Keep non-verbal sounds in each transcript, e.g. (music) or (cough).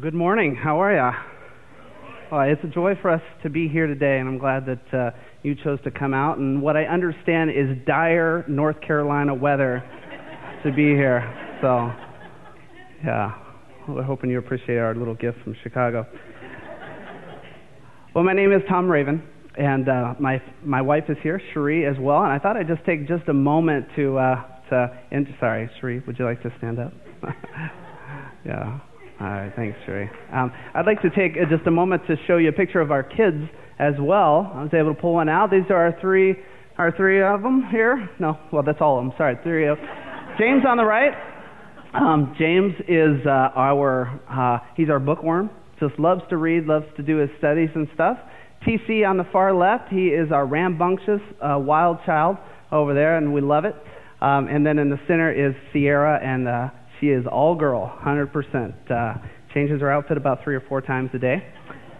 Well, good morning. How are ya? Well, it's a joy for us to be here today, and I'm glad that uh, you chose to come out. And what I understand is dire North Carolina weather to be here. So, yeah, we're hoping you appreciate our little gift from Chicago. Well, my name is Tom Raven, and uh, my my wife is here, Cherie, as well. And I thought I'd just take just a moment to uh, to. And, sorry, Cherie, would you like to stand up? (laughs) yeah. All right, thanks, Cherie. Um, I'd like to take uh, just a moment to show you a picture of our kids as well. I was able to pull one out. These are our three, our three of them here. No, well, that's all of them. Sorry, three of. James on the right. Um, James is uh, our, uh, he's our bookworm. Just loves to read, loves to do his studies and stuff. TC on the far left, he is our rambunctious uh, wild child over there, and we love it. Um, and then in the center is Sierra, and uh, she is all girl, 100%. Uh, changes her outfit about three or four times a day,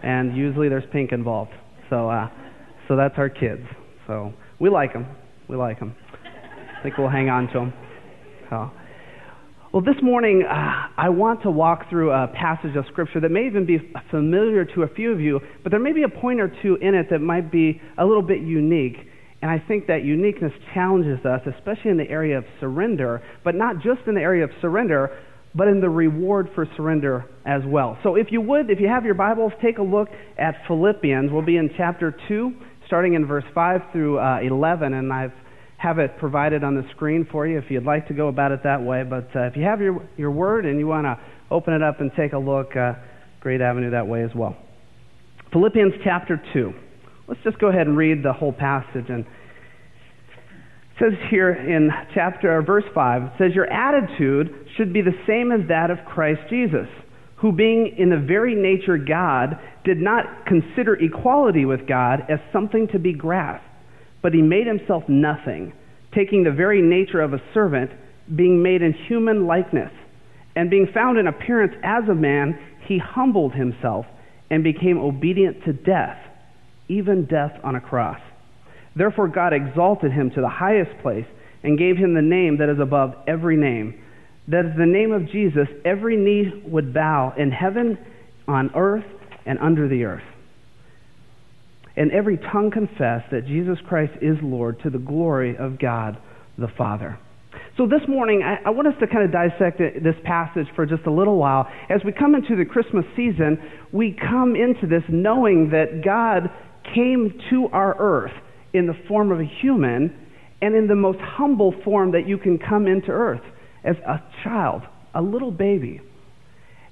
and usually there's pink involved. So, uh, so that's our kids. So we like them. We like them. I think we'll hang on to them. So. Well, this morning, uh, I want to walk through a passage of Scripture that may even be familiar to a few of you, but there may be a point or two in it that might be a little bit unique. And I think that uniqueness challenges us, especially in the area of surrender, but not just in the area of surrender, but in the reward for surrender as well. So if you would, if you have your Bibles, take a look at Philippians. We'll be in chapter 2, starting in verse 5 through uh, 11, and I have it provided on the screen for you if you'd like to go about it that way. But uh, if you have your, your word and you want to open it up and take a look, uh, great avenue that way as well. Philippians chapter 2. Let's just go ahead and read the whole passage. And it says here in chapter uh, verse 5, it says, Your attitude should be the same as that of Christ Jesus, who being in the very nature God, did not consider equality with God as something to be grasped, but he made himself nothing, taking the very nature of a servant, being made in human likeness. And being found in appearance as a man, he humbled himself and became obedient to death even death on a cross. Therefore, God exalted him to the highest place and gave him the name that is above every name. That is the name of Jesus, every knee would bow in heaven, on earth, and under the earth. And every tongue confess that Jesus Christ is Lord to the glory of God the Father. So this morning, I, I, want us to kind of dissect this passage for just a little while. As we come into the Christmas season, we come into this knowing that God came to our earth in the form of a human and in the most humble form that you can come into earth as a child, a little baby.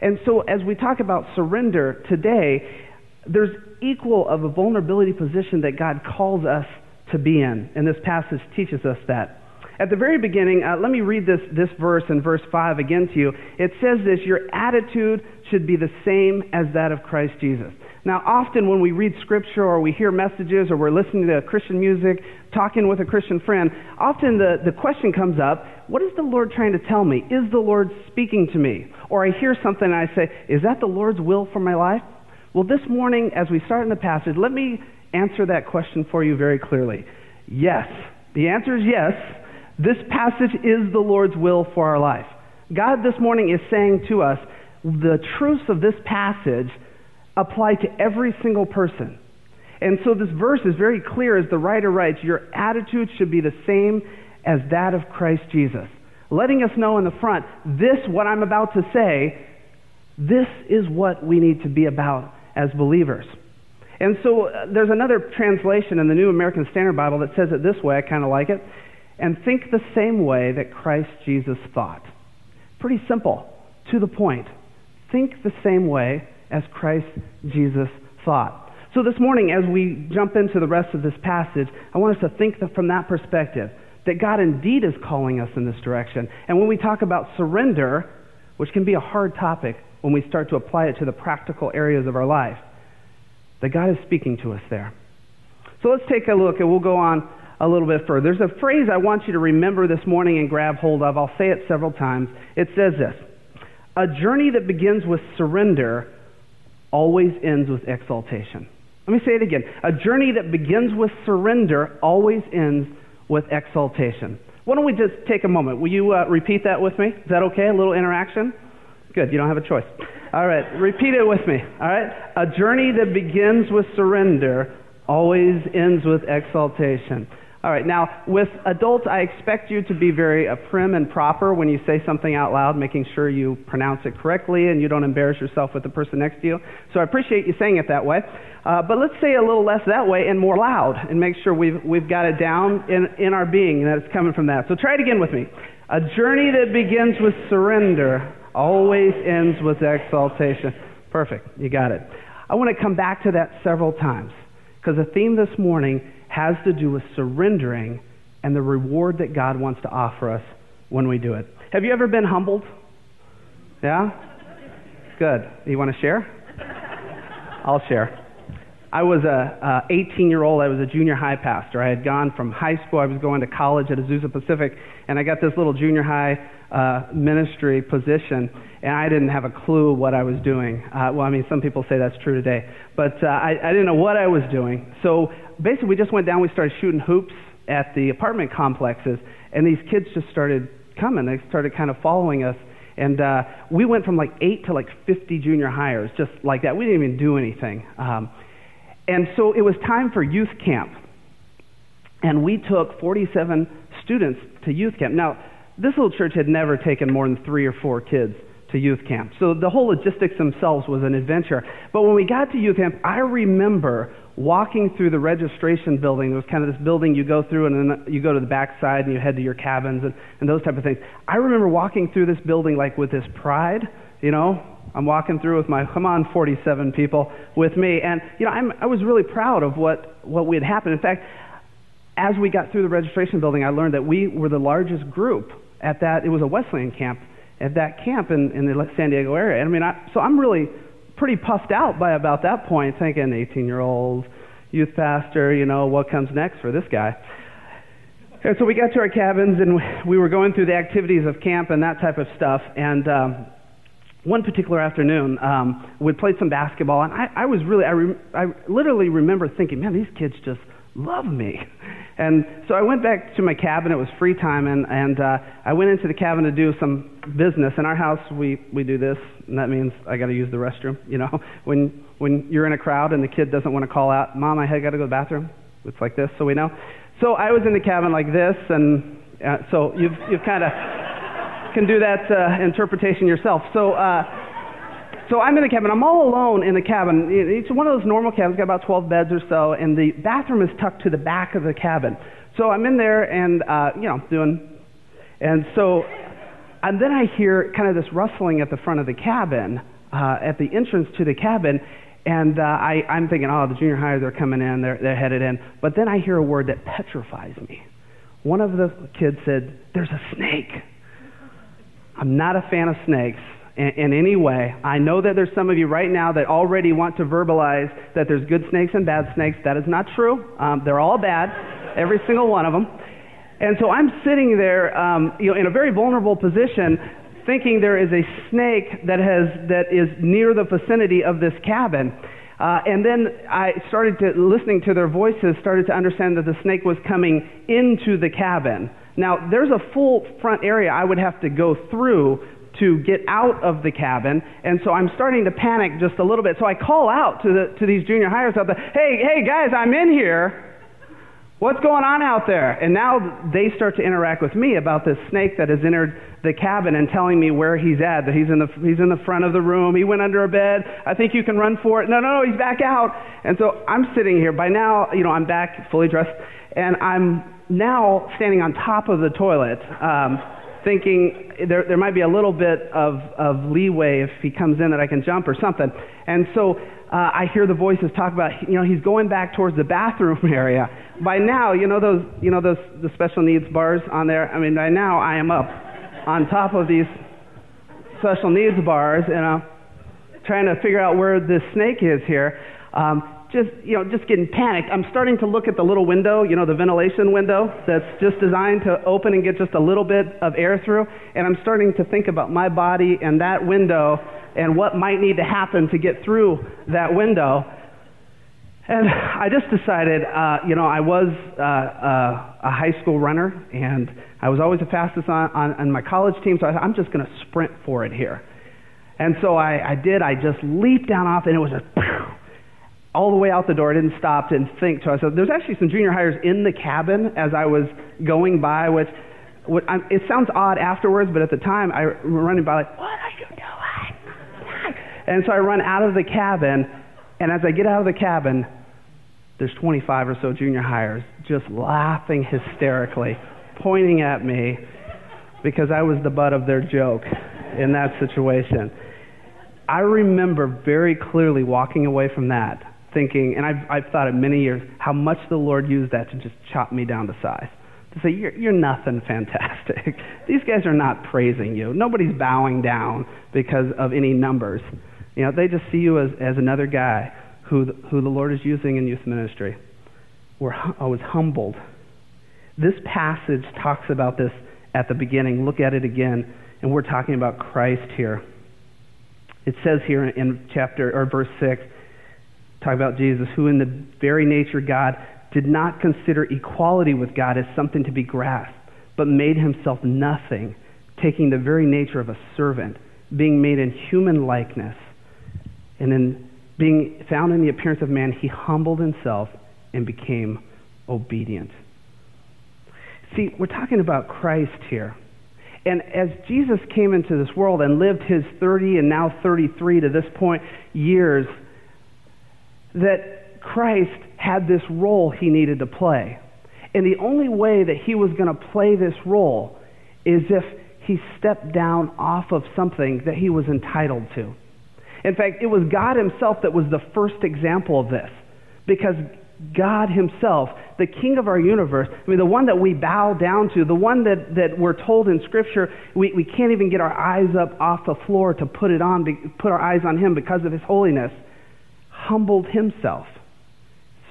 And so, as we talk about surrender today, there's equal of a vulnerability position that God calls us to be in. And this passage teaches us that. At the very beginning, uh, let me read this, this verse in verse 5 again to you. It says this Your attitude should be the same as that of Christ Jesus. Now, often when we read scripture or we hear messages or we're listening to Christian music, talking with a Christian friend, often the, the question comes up what is the Lord trying to tell me? Is the Lord speaking to me? Or I hear something and I say, is that the Lord's will for my life? Well, this morning, as we start in the passage, let me answer that question for you very clearly. Yes. The answer is yes. This passage is the Lord's will for our life. God this morning is saying to us the truths of this passage apply to every single person. And so this verse is very clear as the writer writes, your attitude should be the same as that of Christ Jesus. Letting us know in the front, this, what I'm about to say, this is what we need to be about as believers. And so uh, there's another translation in the New American Standard Bible that says it this way, I kind of like it. And think the same way that Christ Jesus thought. Pretty simple, to the point. Think the same way as Christ Jesus thought. So this morning, as we jump into the rest of this passage, I want us to think from that perspective that God indeed is calling us in this direction. And when we talk about surrender, which can be a hard topic when we start to apply it to the practical areas of our life, that God is speaking to us there. So let's take a look and we'll go on a little bit further. There's a phrase I want you to remember this morning and grab hold of. I'll say it several times. It says this A journey that begins with surrender always ends with exaltation. Let me say it again. A journey that begins with surrender always ends with exaltation. Why don't we just take a moment? Will you uh, repeat that with me? Is that okay? A little interaction? Good, you don't have a choice. All right, repeat it with me. All right? A journey that begins with surrender always ends with exaltation. All right, now with adults, I expect you to be very uh, prim and proper when you say something out loud, making sure you pronounce it correctly and you don't embarrass yourself with the person next to you. So I appreciate you saying it that way. Uh, but let's say a little less that way and more loud and make sure we've, we've got it down in, in our being and that it's coming from that. So try it again with me. A journey that begins with surrender always ends with exaltation. Perfect, you got it. I want to come back to that several times because the theme this morning has to do with surrendering and the reward that God wants to offer us when we do it. Have you ever been humbled? Yeah? Good. You want to share? I'll share. I was a 18 year old. I was a junior high pastor. I had gone from high school. I was going to college at Azusa Pacific, and I got this little junior high uh, ministry position, and I didn't have a clue what I was doing. Uh, well, I mean, some people say that's true today, but uh, I, I didn't know what I was doing. So basically, we just went down. We started shooting hoops at the apartment complexes, and these kids just started coming. They started kind of following us. And uh, we went from like eight to like 50 junior hires, just like that. We didn't even do anything. Um, and so it was time for youth camp. And we took 47 students to youth camp. Now, this little church had never taken more than three or four kids to youth camp. So the whole logistics themselves was an adventure. But when we got to youth camp, I remember walking through the registration building. It was kind of this building you go through and then you go to the back side and you head to your cabins and, and those type of things. I remember walking through this building like with this pride, you know, I'm walking through with my, come on, 47 people with me. And, you know, I'm, I was really proud of what, what we had happened. In fact, as we got through the registration building, I learned that we were the largest group at that. It was a Wesleyan camp at that camp in, in the San Diego area. And I mean, I, so I'm really pretty puffed out by about that point, thinking 18 year old youth pastor, you know, what comes next for this guy? And so we got to our cabins and we were going through the activities of camp and that type of stuff. And um, one particular afternoon, um, we played some basketball, and I, I was really, I, re- I literally remember thinking, man, these kids just love me. And so I went back to my cabin. It was free time, and, and uh, I went into the cabin to do some business. In our house, we, we do this, and that means I got to use the restroom. You know, (laughs) when, when you're in a crowd and the kid doesn't want to call out, Mom, I got to go to the bathroom, it's like this, so we know. So I was in the cabin like this, and uh, so you've, you've kind of (laughs) can do that uh, interpretation yourself. So, uh, so I'm in the cabin. I'm all alone in the cabin. It's one of those normal cabins, got about 12 beds or so, and the bathroom is tucked to the back of the cabin. So I'm in there and, uh, you know, doing, and so, and then I hear kind of this rustling at the front of the cabin, uh, at the entrance to the cabin, and uh, I, I'm thinking, oh, the junior hires are coming in, they're, they're headed in. But then I hear a word that petrifies me. One of the kids said, There's a snake. I'm not a fan of snakes in, in, any way. I know that there's some of you right now that already want to verbalize that there's good snakes and bad snakes. That is not true. Um, they're all bad, every single one of them. And so I'm sitting there, um, you know, in a very vulnerable position, thinking there is a snake that has that is near the vicinity of this cabin. Uh, and then I started to listening to their voices, started to understand that the snake was coming into the cabin. Now, there's a full front area I would have to go through to get out of the cabin, and so I'm starting to panic just a little bit. So I call out to, the, to these junior hires out there, hey, hey, guys, I'm in here. What's going on out there? And now they start to interact with me about this snake that has entered the cabin and telling me where he's at, that he's in the, he's in the front of the room. He went under a bed. I think you can run for it. No, no, no, he's back out. And so I'm sitting here. By now, you know, I'm back fully dressed, and I'm now standing on top of the toilet, um, thinking there, there might be a little bit of, of leeway if he comes in that I can jump or something. And so uh, I hear the voices talk about, you know, he's going back towards the bathroom (laughs) area. By now, you know those, you know those the special needs bars on there. I mean, by now I am up on top of these special needs bars, you know, trying to figure out where this snake is here. Um, just you know just getting panicked. I'm starting to look at the little window you know the ventilation window that's just designed to open and get just a little bit of air through. And i'm starting to think about my body and that window and what might need to happen to get through that window. And i just decided uh, you know i was uh, uh, a high school runner and i was always the fastest on, on, on my college team. So I, i'm just going to sprint for it here. And so I, I did. I just leaped down off, and it was a all the way out the door. I didn't stop, didn't think twice. So there's actually some junior hires in the cabin as I was going by, which, what, I, it sounds odd afterwards, but at the time I was running by like, what are you doing? And so I run out of the cabin, and as I get out of the cabin, there's 25 or so junior hires just laughing hysterically, pointing at me because I was the butt of their joke in that situation. I remember very clearly walking away from that thinking, and I've, I've thought it many years, how much the Lord used that to just chop me down to size. To say, you're, you're nothing fantastic. (laughs) These guys are not praising you. Nobody's bowing down because of any numbers. You know, they just see you as, as another guy who the, who the Lord is using in youth ministry. We're, I was humbled. This passage talks about this at the beginning. Look at it again, and we're talking about Christ here. It says here in chapter or verse 6, talk about Jesus, who in the very nature God did not consider equality with God as something to be grasped, but made himself nothing, taking the very nature of a servant, being made in human likeness, and in being found in the appearance of man, he humbled himself and became obedient. See, we're talking about Christ here. And as Jesus came into this world and lived his 30 and now 33 to this point years, that Christ had this role he needed to play. And the only way that he was going to play this role is if he stepped down off of something that he was entitled to. In fact, it was God himself that was the first example of this. Because God himself, the king of our universe, I mean, the one that we bow down to, the one that, that we're told in Scripture we, we can't even get our eyes up off the floor to put it on, put our eyes on him because of his holiness humbled himself,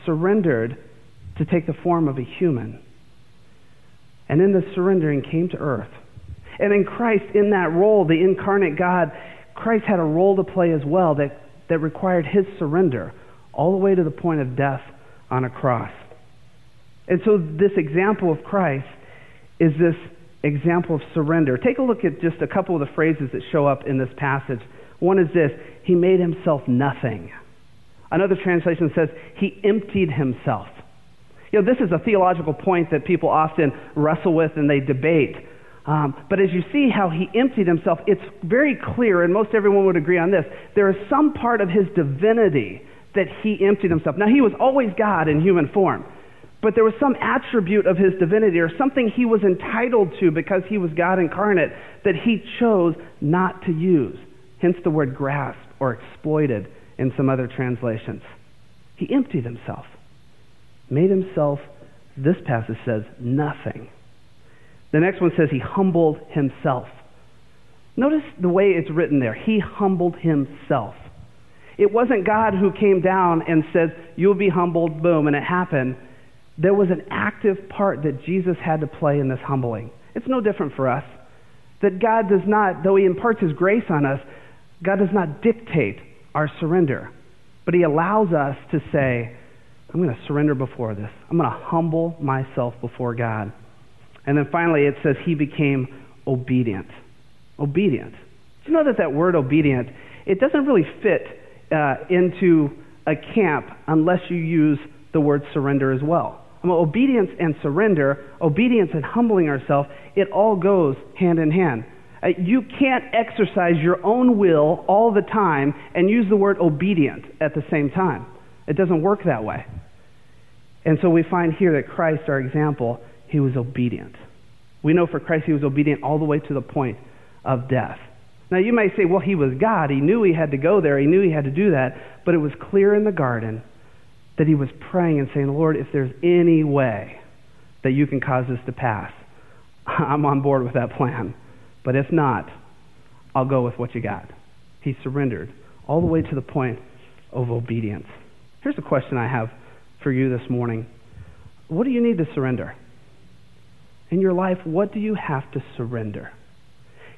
surrendered to take the form of a human. And in the surrendering came to earth. And in Christ, in that role, the incarnate God, Christ had a role to play as well that, that required his surrender all the way to the point of death on a cross. And so, this example of Christ is this example of surrender. Take a look at just a couple of the phrases that show up in this passage. One is this He made himself nothing. Another translation says, He emptied himself. You know, this is a theological point that people often wrestle with and they debate. Um, but as you see how he emptied himself, it's very clear, and most everyone would agree on this. There is some part of his divinity that he emptied himself. Now, he was always God in human form, but there was some attribute of his divinity or something he was entitled to because he was God incarnate that he chose not to use. Hence the word grasp or exploited in some other translations. He emptied himself, made himself, this passage says, nothing. The next one says he humbled himself. Notice the way it's written there. He humbled himself. It wasn't God who came down and said, You'll be humbled, boom, and it happened. There was an active part that Jesus had to play in this humbling. It's no different for us. That God does not, though He imparts His grace on us, God does not dictate our surrender. But He allows us to say, I'm going to surrender before this. I'm going to humble myself before God. And then finally, it says He became obedient. Obedient. Do you know that that word obedient, it doesn't really fit uh, into a camp unless you use the word surrender as well. I mean, obedience and surrender, obedience and humbling ourselves, it all goes hand in hand. Uh, you can't exercise your own will all the time and use the word obedient at the same time. It doesn't work that way. And so we find here that Christ, our example, he was obedient. We know for Christ he was obedient all the way to the point of death. Now you may say, well, he was God. He knew he had to go there. He knew he had to do that. But it was clear in the garden that he was praying and saying, Lord, if there's any way that you can cause this to pass, (laughs) I'm on board with that plan. But if not, I'll go with what you got. He surrendered all the way to the point of obedience. Here's a question I have for you this morning What do you need to surrender? In your life, what do you have to surrender?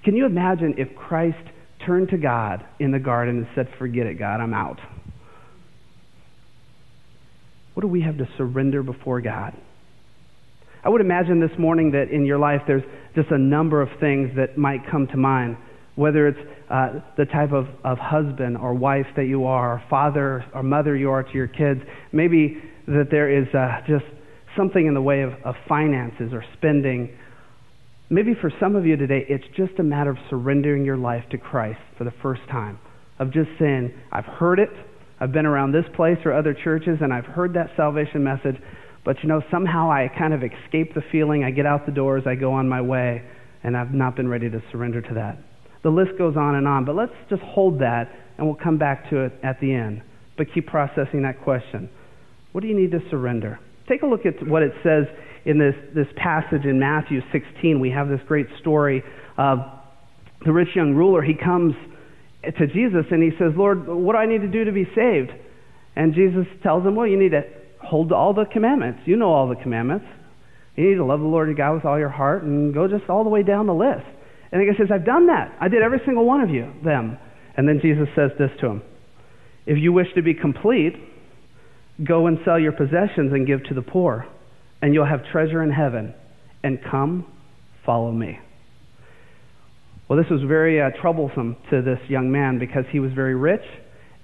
Can you imagine if Christ turned to God in the garden and said, Forget it, God, I'm out? What do we have to surrender before God? I would imagine this morning that in your life there's just a number of things that might come to mind whether it's uh, the type of, of husband or wife that you are, or father or mother you are to your kids. Maybe that there is uh, just something in the way of, of finances or spending. Maybe for some of you today, it's just a matter of surrendering your life to Christ for the first time, of just saying, I've heard it, I've been around this place or other churches, and I've heard that salvation message, but you know, somehow I kind of escape the feeling. I get out the doors, I go on my way, and I've not been ready to surrender to that. The list goes on and on, but let's just hold that, and we'll come back to it at the end. But keep processing that question. What do you need to surrender? Take a look at what it says in this, this passage in Matthew 16. We have this great story of the rich young ruler. He comes to Jesus and he says, Lord, what do I need to do to be saved? And Jesus tells him, Well, you need to hold all the commandments. You know all the commandments. You need to love the Lord your God with all your heart and go just all the way down the list. And the guy says, I've done that. I did every single one of you, them. And then Jesus says this to him If you wish to be complete, go and sell your possessions and give to the poor, and you'll have treasure in heaven. And come, follow me. Well, this was very uh, troublesome to this young man because he was very rich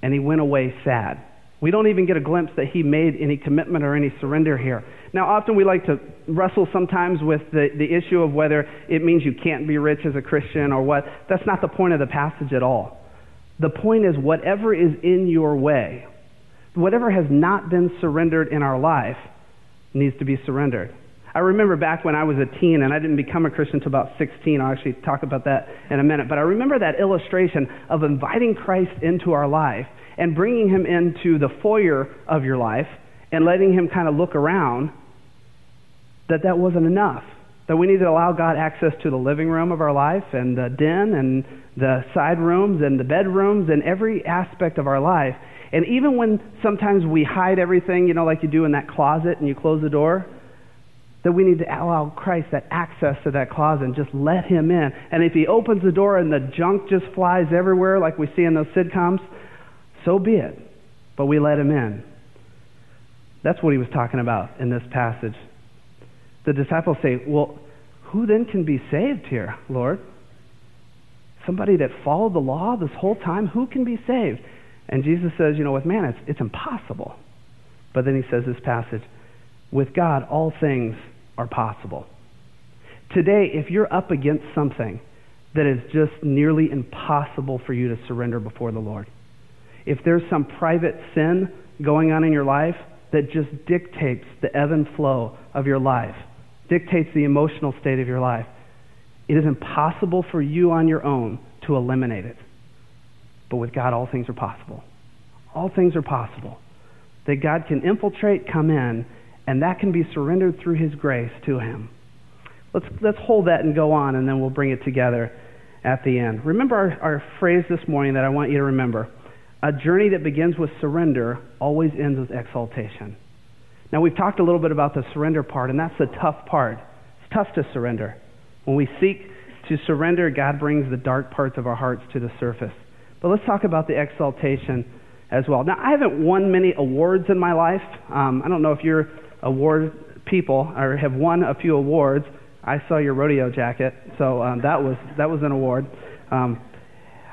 and he went away sad. We don't even get a glimpse that he made any commitment or any surrender here. Now, often we like to wrestle sometimes with the, the issue of whether it means you can't be rich as a Christian or what. That's not the point of the passage at all. The point is, whatever is in your way, whatever has not been surrendered in our life, needs to be surrendered. I remember back when I was a teen, and I didn't become a Christian until about 16. I'll actually talk about that in a minute. But I remember that illustration of inviting Christ into our life and bringing him into the foyer of your life and letting him kind of look around, that that wasn't enough. That we need to allow God access to the living room of our life and the den and the side rooms and the bedrooms and every aspect of our life. And even when sometimes we hide everything, you know, like you do in that closet and you close the door, that we need to allow Christ that access to that closet and just let him in. And if he opens the door and the junk just flies everywhere like we see in those sitcoms, so be it. But we let him in. That's what he was talking about in this passage. The disciples say, Well, who then can be saved here, Lord? Somebody that followed the law this whole time? Who can be saved? And Jesus says, You know, with man, it's, it's impossible. But then he says this passage with God, all things are possible. Today, if you're up against something that is just nearly impossible for you to surrender before the Lord, if there's some private sin going on in your life that just dictates the ebb and flow of your life, dictates the emotional state of your life, it is impossible for you on your own to eliminate it. But with God, all things are possible. All things are possible. That God can infiltrate, come in, and that can be surrendered through His grace to Him. Let's, let's hold that and go on, and then we'll bring it together at the end. Remember our, our phrase this morning that I want you to remember a journey that begins with surrender always ends with exaltation. Now, we've talked a little bit about the surrender part, and that's the tough part. It's tough to surrender. When we seek to surrender, God brings the dark parts of our hearts to the surface. But let's talk about the exaltation as well. Now, I haven't won many awards in my life. Um, I don't know if you're award people or have won a few awards. I saw your rodeo jacket, so um, that was that was an award. Um,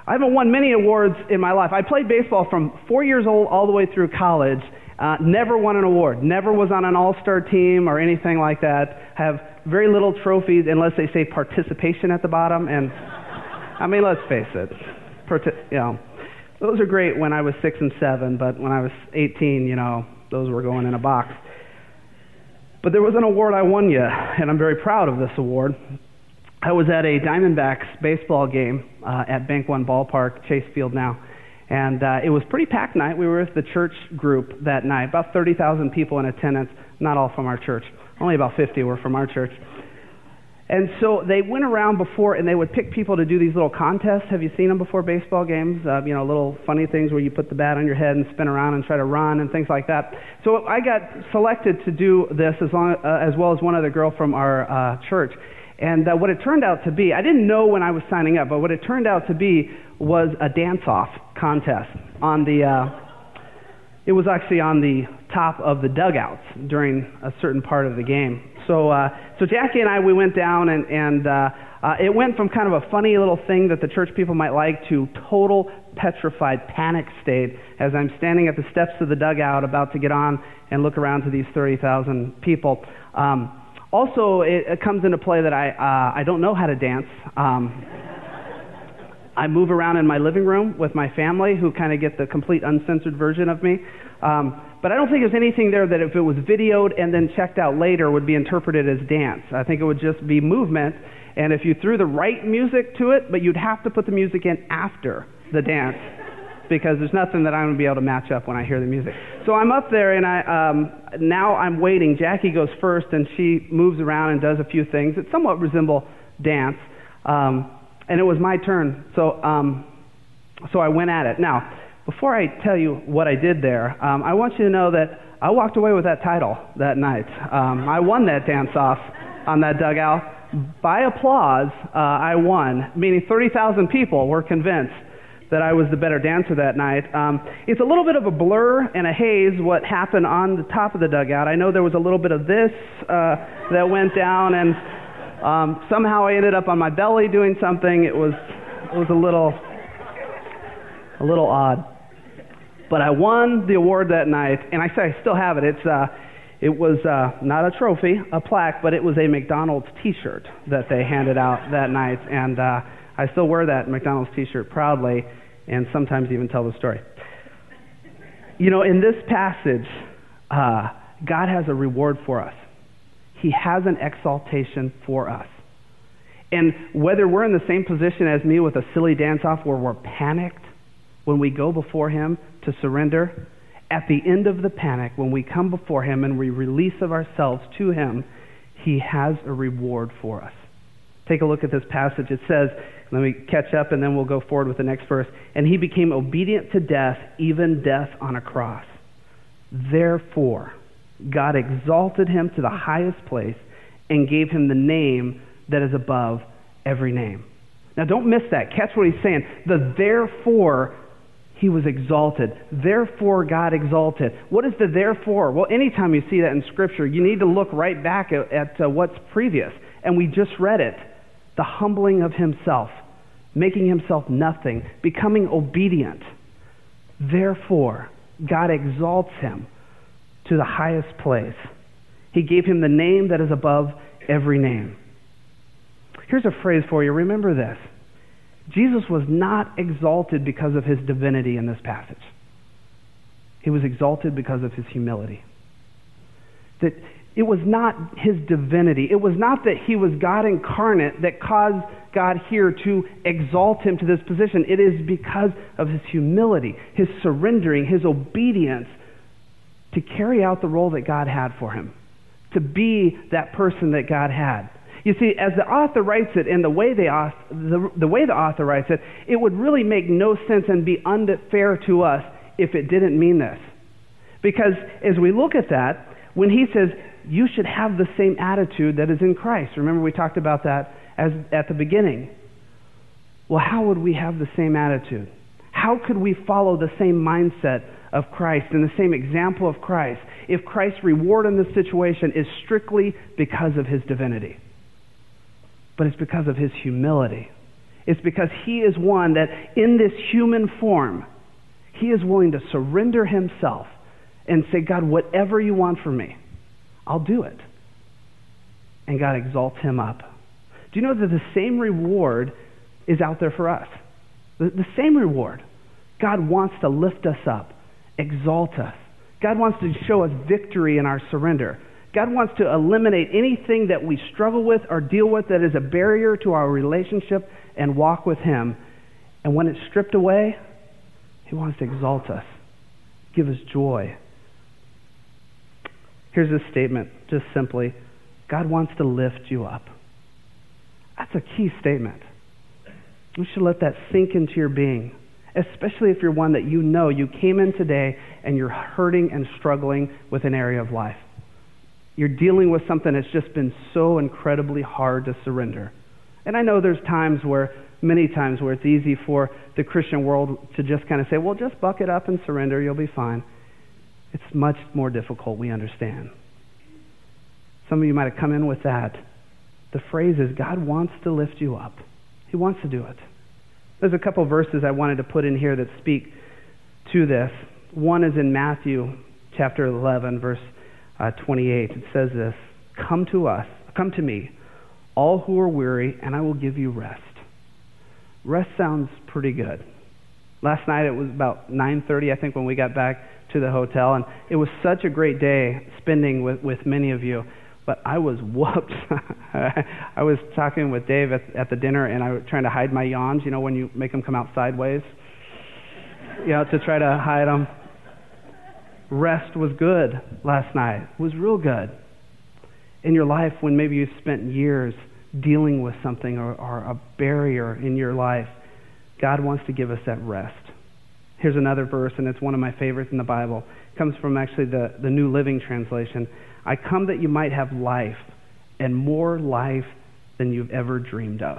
I haven't won many awards in my life. I played baseball from four years old all the way through college. Uh, never won an award. Never was on an all-star team or anything like that. Have very little trophies unless they say participation at the bottom. And I mean, let's face it, Parti- you know, those are great when I was six and seven, but when I was 18, you know, those were going in a box. But there was an award I won yet, and I'm very proud of this award. I was at a Diamondbacks baseball game uh, at Bank One Ballpark, Chase Field now, and uh, it was pretty packed night. We were with the church group that night, about 30,000 people in attendance. Not all from our church, only about 50 were from our church. And so they went around before, and they would pick people to do these little contests. Have you seen them before baseball games? Uh, you know, little funny things where you put the bat on your head and spin around and try to run and things like that. So I got selected to do this as, long, uh, as well as one other girl from our uh, church. And uh, what it turned out to be, I didn't know when I was signing up, but what it turned out to be was a dance-off contest on the. Uh, it was actually on the top of the dugouts during a certain part of the game. So, uh, so Jackie and I, we went down and, and uh, Uh, it went from kind of a funny little thing that the church people might like to total petrified panic state as I'm standing at the steps of the dugout about to get on and look around to these 30,000 people. Um, also, it, it, comes into play that I, uh, I don't know how to dance. Um, I move around in my living room with my family who kind of get the complete uncensored version of me. Um, but I don't think there's anything there that if it was videoed and then checked out later would be interpreted as dance. I think it would just be movement. And if you threw the right music to it, but you'd have to put the music in after the dance because there's nothing that I'm going to be able to match up when I hear the music. So I'm up there and I um, now I'm waiting. Jackie goes first and she moves around and does a few things that somewhat resemble dance. Um, and it was my turn. So um, so I went at it. Now, before I tell you what I did there, um, I want you to know that I walked away with that title that night. Um, I won that dance off on that dugout. By applause, uh, I won, meaning 30,000 people were convinced that I was the better dancer that night. Um, it's a little bit of a blur and a haze what happened on the top of the dugout. I know there was a little bit of this uh, that went down, and um, somehow I ended up on my belly doing something. It was it was a little a little odd, but I won the award that night, and I say I still have it. It's uh, it was uh, not a trophy, a plaque, but it was a McDonald's T-shirt that they handed out that night, and uh, I still wear that McDonald's T-shirt proudly and sometimes even tell the story. You know, in this passage, uh, God has a reward for us. He has an exaltation for us. And whether we're in the same position as me with a silly dance off where we're panicked when we go before Him to surrender, at the end of the panic, when we come before Him and we release of ourselves to Him, He has a reward for us. Take a look at this passage. It says, let me catch up and then we'll go forward with the next verse. And he became obedient to death, even death on a cross. Therefore, God exalted him to the highest place and gave him the name that is above every name. Now, don't miss that. Catch what he's saying. The therefore, he was exalted. Therefore, God exalted. What is the therefore? Well, anytime you see that in Scripture, you need to look right back at, at uh, what's previous. And we just read it the humbling of himself making himself nothing, becoming obedient. Therefore, God exalts him to the highest place. He gave him the name that is above every name. Here's a phrase for you. Remember this. Jesus was not exalted because of his divinity in this passage. He was exalted because of his humility. That it was not his divinity. It was not that he was God incarnate that caused God here to exalt him to this position. It is because of his humility, his surrendering, his obedience to carry out the role that God had for him, to be that person that God had. You see, as the author writes it and the way, they, the, the way the author writes it, it would really make no sense and be unfair to us if it didn't mean this. Because as we look at that, when he says, you should have the same attitude that is in Christ. Remember, we talked about that as, at the beginning. Well, how would we have the same attitude? How could we follow the same mindset of Christ and the same example of Christ if Christ's reward in this situation is strictly because of his divinity? But it's because of his humility. It's because he is one that, in this human form, he is willing to surrender himself and say, God, whatever you want from me, I'll do it. And God exalts him up. Do you know that the same reward is out there for us? The, the same reward. God wants to lift us up, exalt us. God wants to show us victory in our surrender. God wants to eliminate anything that we struggle with or deal with that is a barrier to our relationship and walk with Him. And when it's stripped away, He wants to exalt us, give us joy, Here's a statement, just simply God wants to lift you up. That's a key statement. You should let that sink into your being, especially if you're one that you know you came in today and you're hurting and struggling with an area of life. You're dealing with something that's just been so incredibly hard to surrender. And I know there's times where, many times, where it's easy for the Christian world to just kind of say, well, just buck it up and surrender, you'll be fine. It's much more difficult, we understand. Some of you might have come in with that. the phrase is God wants to lift you up. He wants to do it. There's a couple verses I wanted to put in here that speak to this. One is in Matthew chapter 11, verse uh, 28. It says this Come to us, come to me, all who are weary, and I will give you rest. Rest sounds pretty good. Last night it was about 9:30, I think, when we got back to the hotel, and it was such a great day spending with, with many of you. But I was whooped. (laughs) I was talking with Dave at, at the dinner, and I was trying to hide my yawns. You know, when you make them come out sideways, you know, to try to hide them. Rest was good last night. It was real good. In your life, when maybe you've spent years dealing with something or, or a barrier in your life, God wants to give us that rest. Here's another verse, and it's one of my favorites in the Bible. It comes from actually the, the New Living Translation. I come that you might have life, and more life than you've ever dreamed of.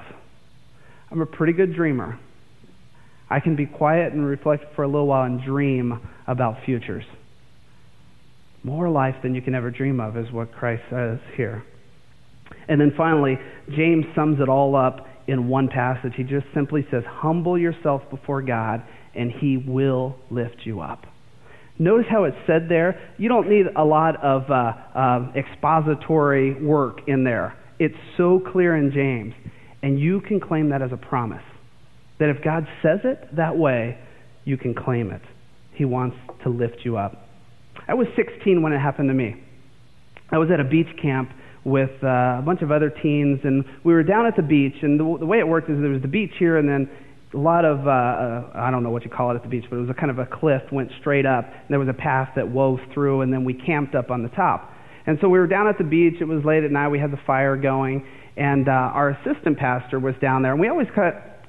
I'm a pretty good dreamer. I can be quiet and reflect for a little while and dream about futures. More life than you can ever dream of is what Christ says here. And then finally, James sums it all up in one passage. He just simply says, Humble yourself before God, and He will lift you up. Notice how it's said there. You don't need a lot of uh, uh, expository work in there. It's so clear in James. And you can claim that as a promise. That if God says it that way, you can claim it. He wants to lift you up. I was 16 when it happened to me. I was at a beach camp with uh, a bunch of other teens, and we were down at the beach. And the, the way it worked is there was the beach here, and then a lot of uh, uh, I don't know what you call it at the beach, but it was a kind of a cliff went straight up. And there was a path that wove through, and then we camped up on the top. And so we were down at the beach. It was late at night. We had the fire going, and uh, our assistant pastor was down there. And we always of,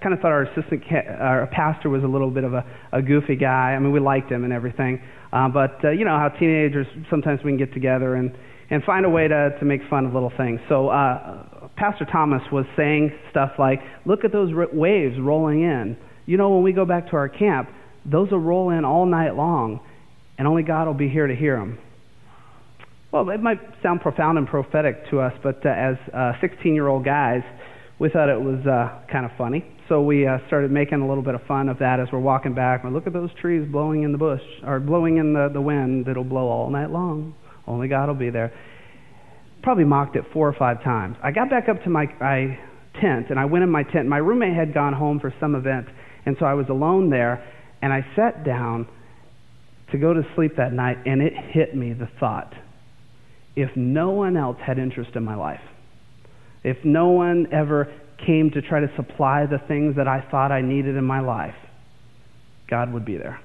kind of thought our assistant ca- our pastor was a little bit of a, a goofy guy. I mean, we liked him and everything, uh, but uh, you know how teenagers sometimes we can get together and and find a way to, to make fun of little things. So uh, Pastor Thomas was saying stuff like, look at those waves rolling in. You know, when we go back to our camp, those will roll in all night long, and only God will be here to hear them. Well, it might sound profound and prophetic to us, but uh, as 16 uh, year old guys, we thought it was uh, kind of funny. So we uh, started making a little bit of fun of that as we're walking back. Look at those trees blowing in the bush, or blowing in the, the wind that'll blow all night long. Only God will be there. Probably mocked it four or five times. I got back up to my, my tent and I went in my tent. My roommate had gone home for some event, and so I was alone there. And I sat down to go to sleep that night, and it hit me the thought if no one else had interest in my life, if no one ever came to try to supply the things that I thought I needed in my life, God would be there.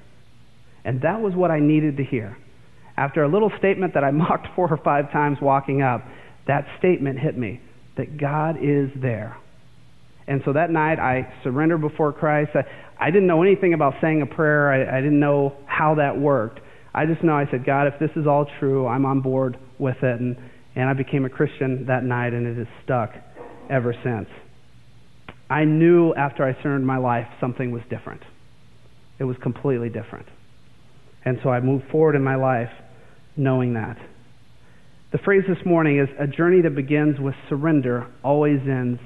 And that was what I needed to hear. After a little statement that I (laughs) mocked four or five times walking up, that statement hit me that God is there. And so that night I surrendered before Christ. I, I didn't know anything about saying a prayer, I, I didn't know how that worked. I just know I said, God, if this is all true, I'm on board with it. And, and I became a Christian that night, and it has stuck ever since. I knew after I surrendered my life something was different. It was completely different. And so I moved forward in my life knowing that. The phrase this morning is a journey that begins with surrender always ends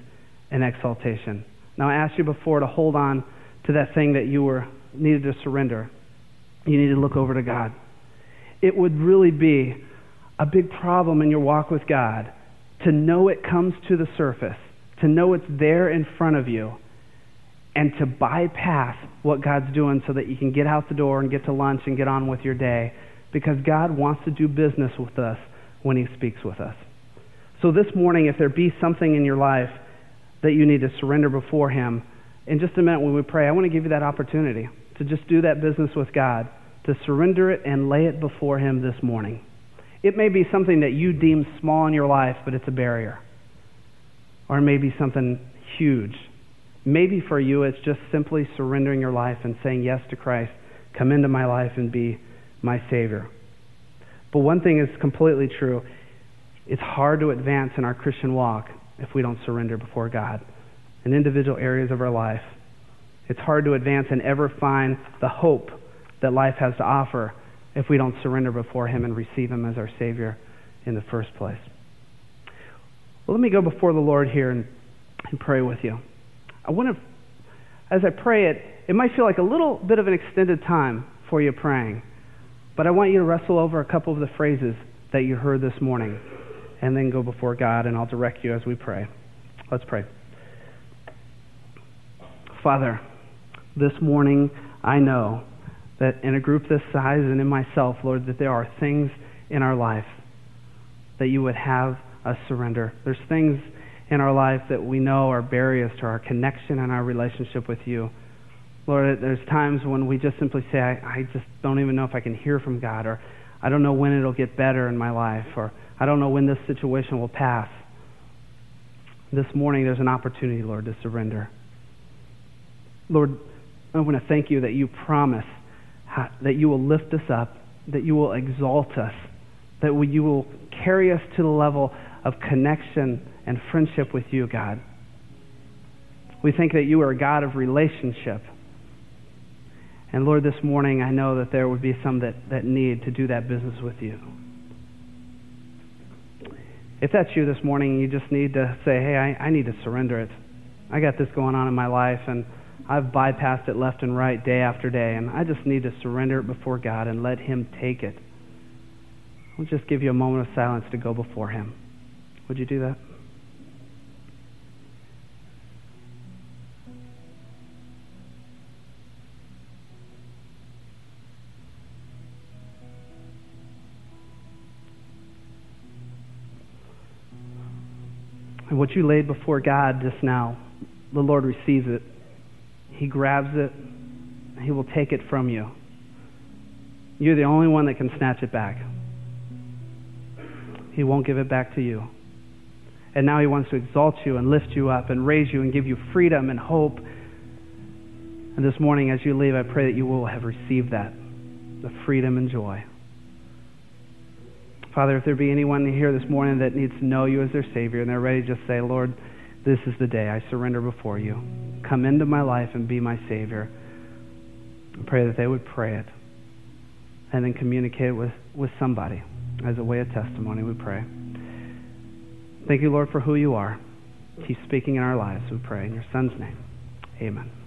in exaltation. Now, I asked you before to hold on to that thing that you were needed to surrender. You need to look over to God. It would really be a big problem in your walk with God to know it comes to the surface, to know it's there in front of you, and to bypass what God's doing so that you can get out the door and get to lunch and get on with your day because God wants to do business with us when He speaks with us. So this morning, if there be something in your life that you need to surrender before Him, in just a minute when we pray, I want to give you that opportunity to just do that business with God, to surrender it and lay it before Him this morning. It may be something that you deem small in your life, but it's a barrier. Or it may be something huge. Maybe for you, it's just simply surrendering your life and saying yes to Christ. Come into my life and be my Savior. But one thing is completely true it's hard to advance in our Christian walk if we don't surrender before God in individual areas of our life. It's hard to advance and ever find the hope that life has to offer if we don't surrender before Him and receive Him as our Savior in the first place. Well, let me go before the Lord here and, and pray with you. I want to, as I pray it, it might feel like a little bit of an extended time for you praying, but I want you to wrestle over a couple of the phrases that you heard this morning and then go before God, and I'll direct you as we pray. Let's pray. Father, this morning I know that in a group this size and in myself, Lord, that there are things in our life that you would have us surrender. There's things in our life that we know are barriers to our connection and our relationship with you. Lord, there's times when we just simply say, I, I just don't even know if I can hear from God, or I don't know when it'll get better in my life, or I don't know when this situation will pass. This morning, there's an opportunity, Lord, to surrender. Lord, I want to thank you that you promise that you will lift us up, that you will exalt us, that you will carry us to the level of connection and friendship with you, God. We think that you are a God of relationship. And Lord, this morning I know that there would be some that, that need to do that business with you. If that's you this morning, you just need to say, hey, I, I need to surrender it. I got this going on in my life, and I've bypassed it left and right day after day, and I just need to surrender it before God and let Him take it. I'll just give you a moment of silence to go before Him. Would you do that? And what you laid before God just now, the Lord receives it. He grabs it. He will take it from you. You're the only one that can snatch it back. He won't give it back to you. And now He wants to exalt you and lift you up and raise you and give you freedom and hope. And this morning, as you leave, I pray that you will have received that the freedom and joy. Father, if there be anyone here this morning that needs to know you as their Savior and they're ready to just say, Lord, this is the day I surrender before you. Come into my life and be my Savior. I pray that they would pray it and then communicate it with, with somebody as a way of testimony, we pray. Thank you, Lord, for who you are. Keep speaking in our lives, we pray. In your Son's name, amen.